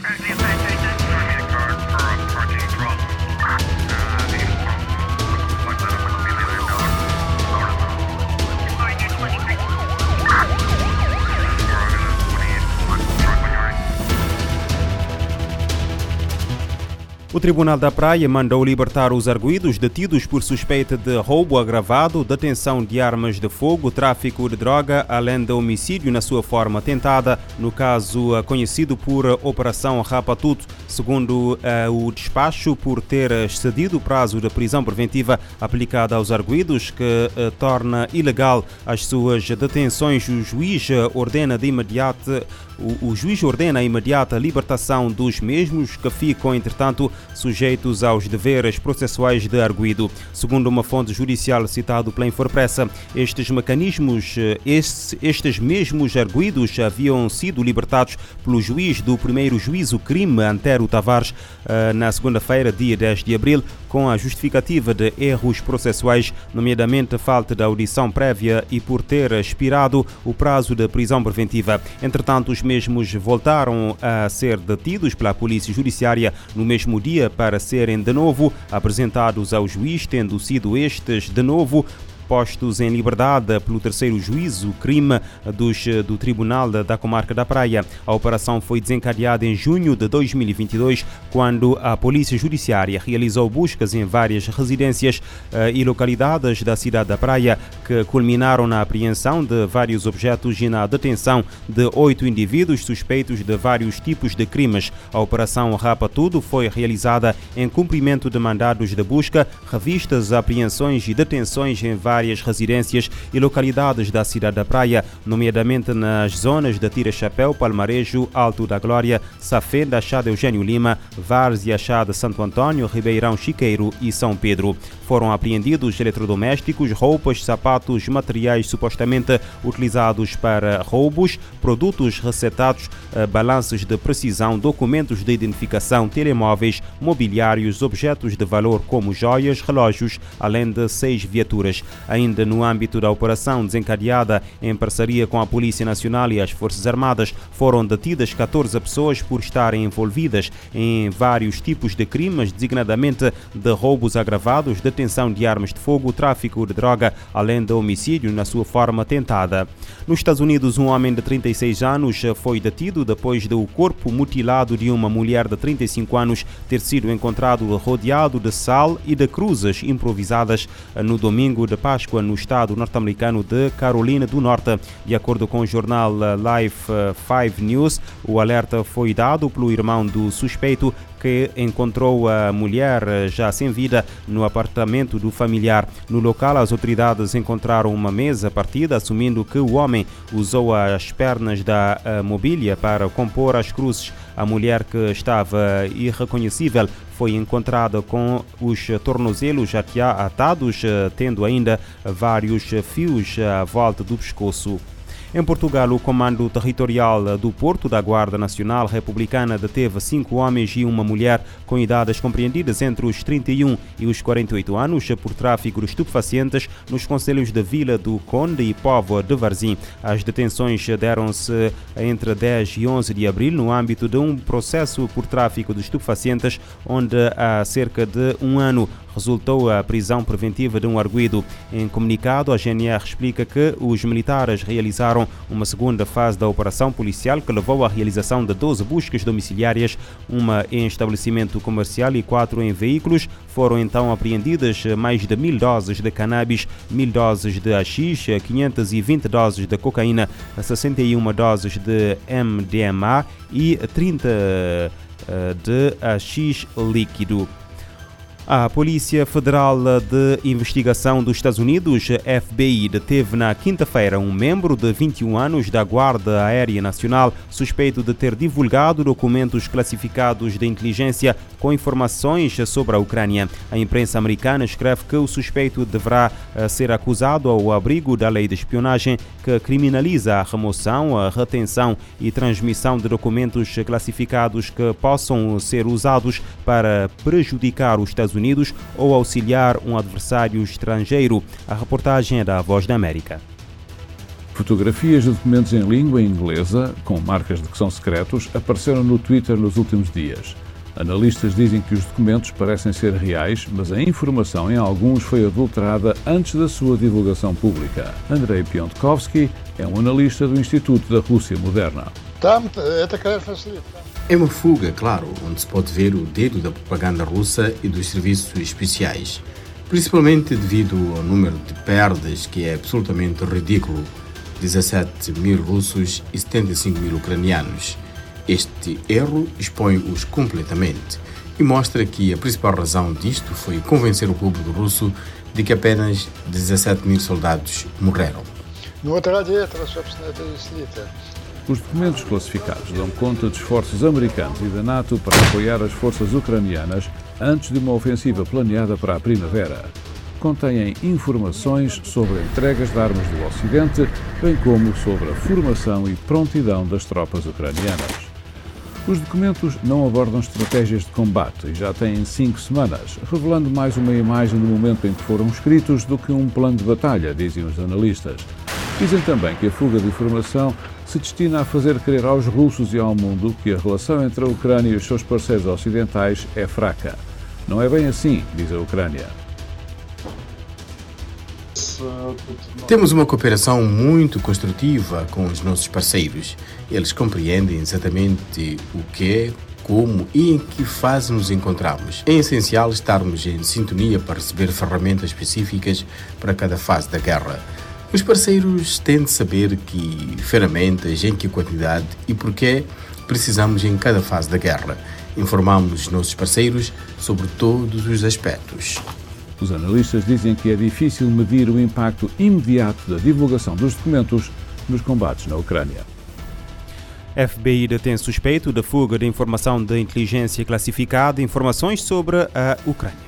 Hey. O Tribunal da Praia mandou libertar os arguídos detidos por suspeita de roubo agravado, detenção de armas de fogo, tráfico de droga, além de homicídio na sua forma tentada, no caso eh, conhecido por Operação Rapatuto, segundo uh, o despacho, por ter excedido o prazo de prisão preventiva aplicada aos arguídos, que torna ilegal as suas detenções. O juiz ordena de imediato o, o juiz ordena a imediata libertação dos mesmos que ficam, entretanto, sujeitos aos deveres processuais de arguido. Segundo uma fonte judicial citada pela Infopressa, estes mecanismos, eh, estes, estes mesmos arguidos haviam sido libertados pelo juiz do primeiro juízo crime, Antero Tavares, eh, na segunda-feira, dia 10 de abril, com a justificativa de erros processuais, nomeadamente falta de audição prévia e por ter expirado o prazo de prisão preventiva. Entretanto, os mesmos voltaram a ser detidos pela Polícia Judiciária no mesmo dia para serem de novo apresentados ao juiz, tendo sido estes de novo postos em liberdade pelo terceiro juízo crime dos, do Tribunal da Comarca da Praia. A operação foi desencadeada em junho de 2022, quando a Polícia Judiciária realizou buscas em várias residências uh, e localidades da cidade da Praia, que culminaram na apreensão de vários objetos e na detenção de oito indivíduos suspeitos de vários tipos de crimes. A Operação Rapa Tudo foi realizada em cumprimento de mandados de busca, revistas, apreensões e detenções em várias várias residências e localidades da cidade da Praia, nomeadamente nas zonas de Tira Chapéu, Palmarejo, Alto da Glória, Safenda, Chá Eugênio Lima, Várzea, Chá de Santo Antônio, Ribeirão Chiqueiro e São Pedro. Foram apreendidos eletrodomésticos, roupas, sapatos, materiais supostamente utilizados para roubos, produtos recetados, eh, balanços de precisão, documentos de identificação, telemóveis, mobiliários, objetos de valor como joias, relógios, além de seis viaturas. Ainda no âmbito da operação desencadeada em parceria com a Polícia Nacional e as Forças Armadas, foram detidas 14 pessoas por estarem envolvidas em vários tipos de crimes, designadamente de roubos agravados, detenção de armas de fogo, tráfico de droga, além de homicídio na sua forma tentada. Nos Estados Unidos, um homem de 36 anos foi detido depois do corpo mutilado de uma mulher de 35 anos ter sido encontrado rodeado de sal e de cruzes improvisadas no domingo de Páscoa Páscoa no estado norte-americano de Carolina do Norte. De acordo com o jornal Life 5 News, o alerta foi dado pelo irmão do suspeito que encontrou a mulher já sem vida no apartamento do familiar. No local, as autoridades encontraram uma mesa partida, assumindo que o homem usou as pernas da mobília para compor as cruzes. A mulher que estava irreconhecível foi encontrada com os tornozelos atados, tendo ainda vários fios à volta do pescoço. Em Portugal, o Comando Territorial do Porto da Guarda Nacional Republicana deteve cinco homens e uma mulher com idades compreendidas entre os 31 e os 48 anos por tráfico de estupefacientes nos conselhos de Vila do Conde e Povo de Varzim. As detenções deram-se entre 10 e 11 de abril no âmbito de um processo por tráfico de estupefacientes, onde há cerca de um ano resultou a prisão preventiva de um arguido. Em comunicado, a GNR explica que os militares realizaram uma segunda fase da operação policial que levou à realização de 12 buscas domiciliárias, uma em estabelecimento comercial e quatro em veículos. Foram então apreendidas mais de mil doses de cannabis, mil doses de AX, 520 doses de cocaína, 61 doses de MDMA e 30 eh, de AX líquido. A Polícia Federal de Investigação dos Estados Unidos, FBI, deteve na quinta-feira um membro de 21 anos da Guarda Aérea Nacional suspeito de ter divulgado documentos classificados de inteligência com informações sobre a Ucrânia. A imprensa americana escreve que o suspeito deverá eh, ser acusado ao abrigo da lei de espionagem que criminaliza a remoção, a retenção e transmissão de documentos classificados que possam ser usados para prejudicar os Estados Unidos Unidos ou auxiliar um adversário estrangeiro. A reportagem é da Voz da América. Fotografias de documentos em língua inglesa, com marcas de que são secretos, apareceram no Twitter nos últimos dias. Analistas dizem que os documentos parecem ser reais, mas a informação em alguns foi adulterada antes da sua divulgação pública. Andrei Piontkovsky é um analista do Instituto da Rússia Moderna. É uma fuga, claro, onde se pode ver o dedo da propaganda russa e dos serviços especiais, principalmente devido ao número de perdas que é absolutamente ridículo 17 mil russos e 75 mil ucranianos. Este erro expõe-os completamente e mostra que a principal razão disto foi convencer o público russo de que apenas 17 mil soldados morreram. Os documentos classificados dão conta de esforços americanos e da NATO para apoiar as forças ucranianas antes de uma ofensiva planeada para a primavera contêm informações sobre entregas de armas do Ocidente, bem como sobre a formação e prontidão das tropas ucranianas. Os documentos não abordam estratégias de combate e já têm cinco semanas, revelando mais uma imagem do momento em que foram escritos do que um plano de batalha, dizem os analistas. Dizem também que a fuga de informação se destina a fazer crer aos russos e ao mundo que a relação entre a Ucrânia e os seus parceiros ocidentais é fraca. Não é bem assim, diz a Ucrânia. Temos uma cooperação muito construtiva com os nossos parceiros. Eles compreendem exatamente o que, como e em que fase nos encontramos. É essencial estarmos em sintonia para receber ferramentas específicas para cada fase da guerra. Os parceiros têm de saber que ferramentas, em que quantidade e porquê precisamos em cada fase da guerra. Informamos os nossos parceiros sobre todos os aspectos. Os analistas dizem que é difícil medir o impacto imediato da divulgação dos documentos nos combates na Ucrânia. FBI detém suspeito da fuga de informação de inteligência classificada, informações sobre a Ucrânia.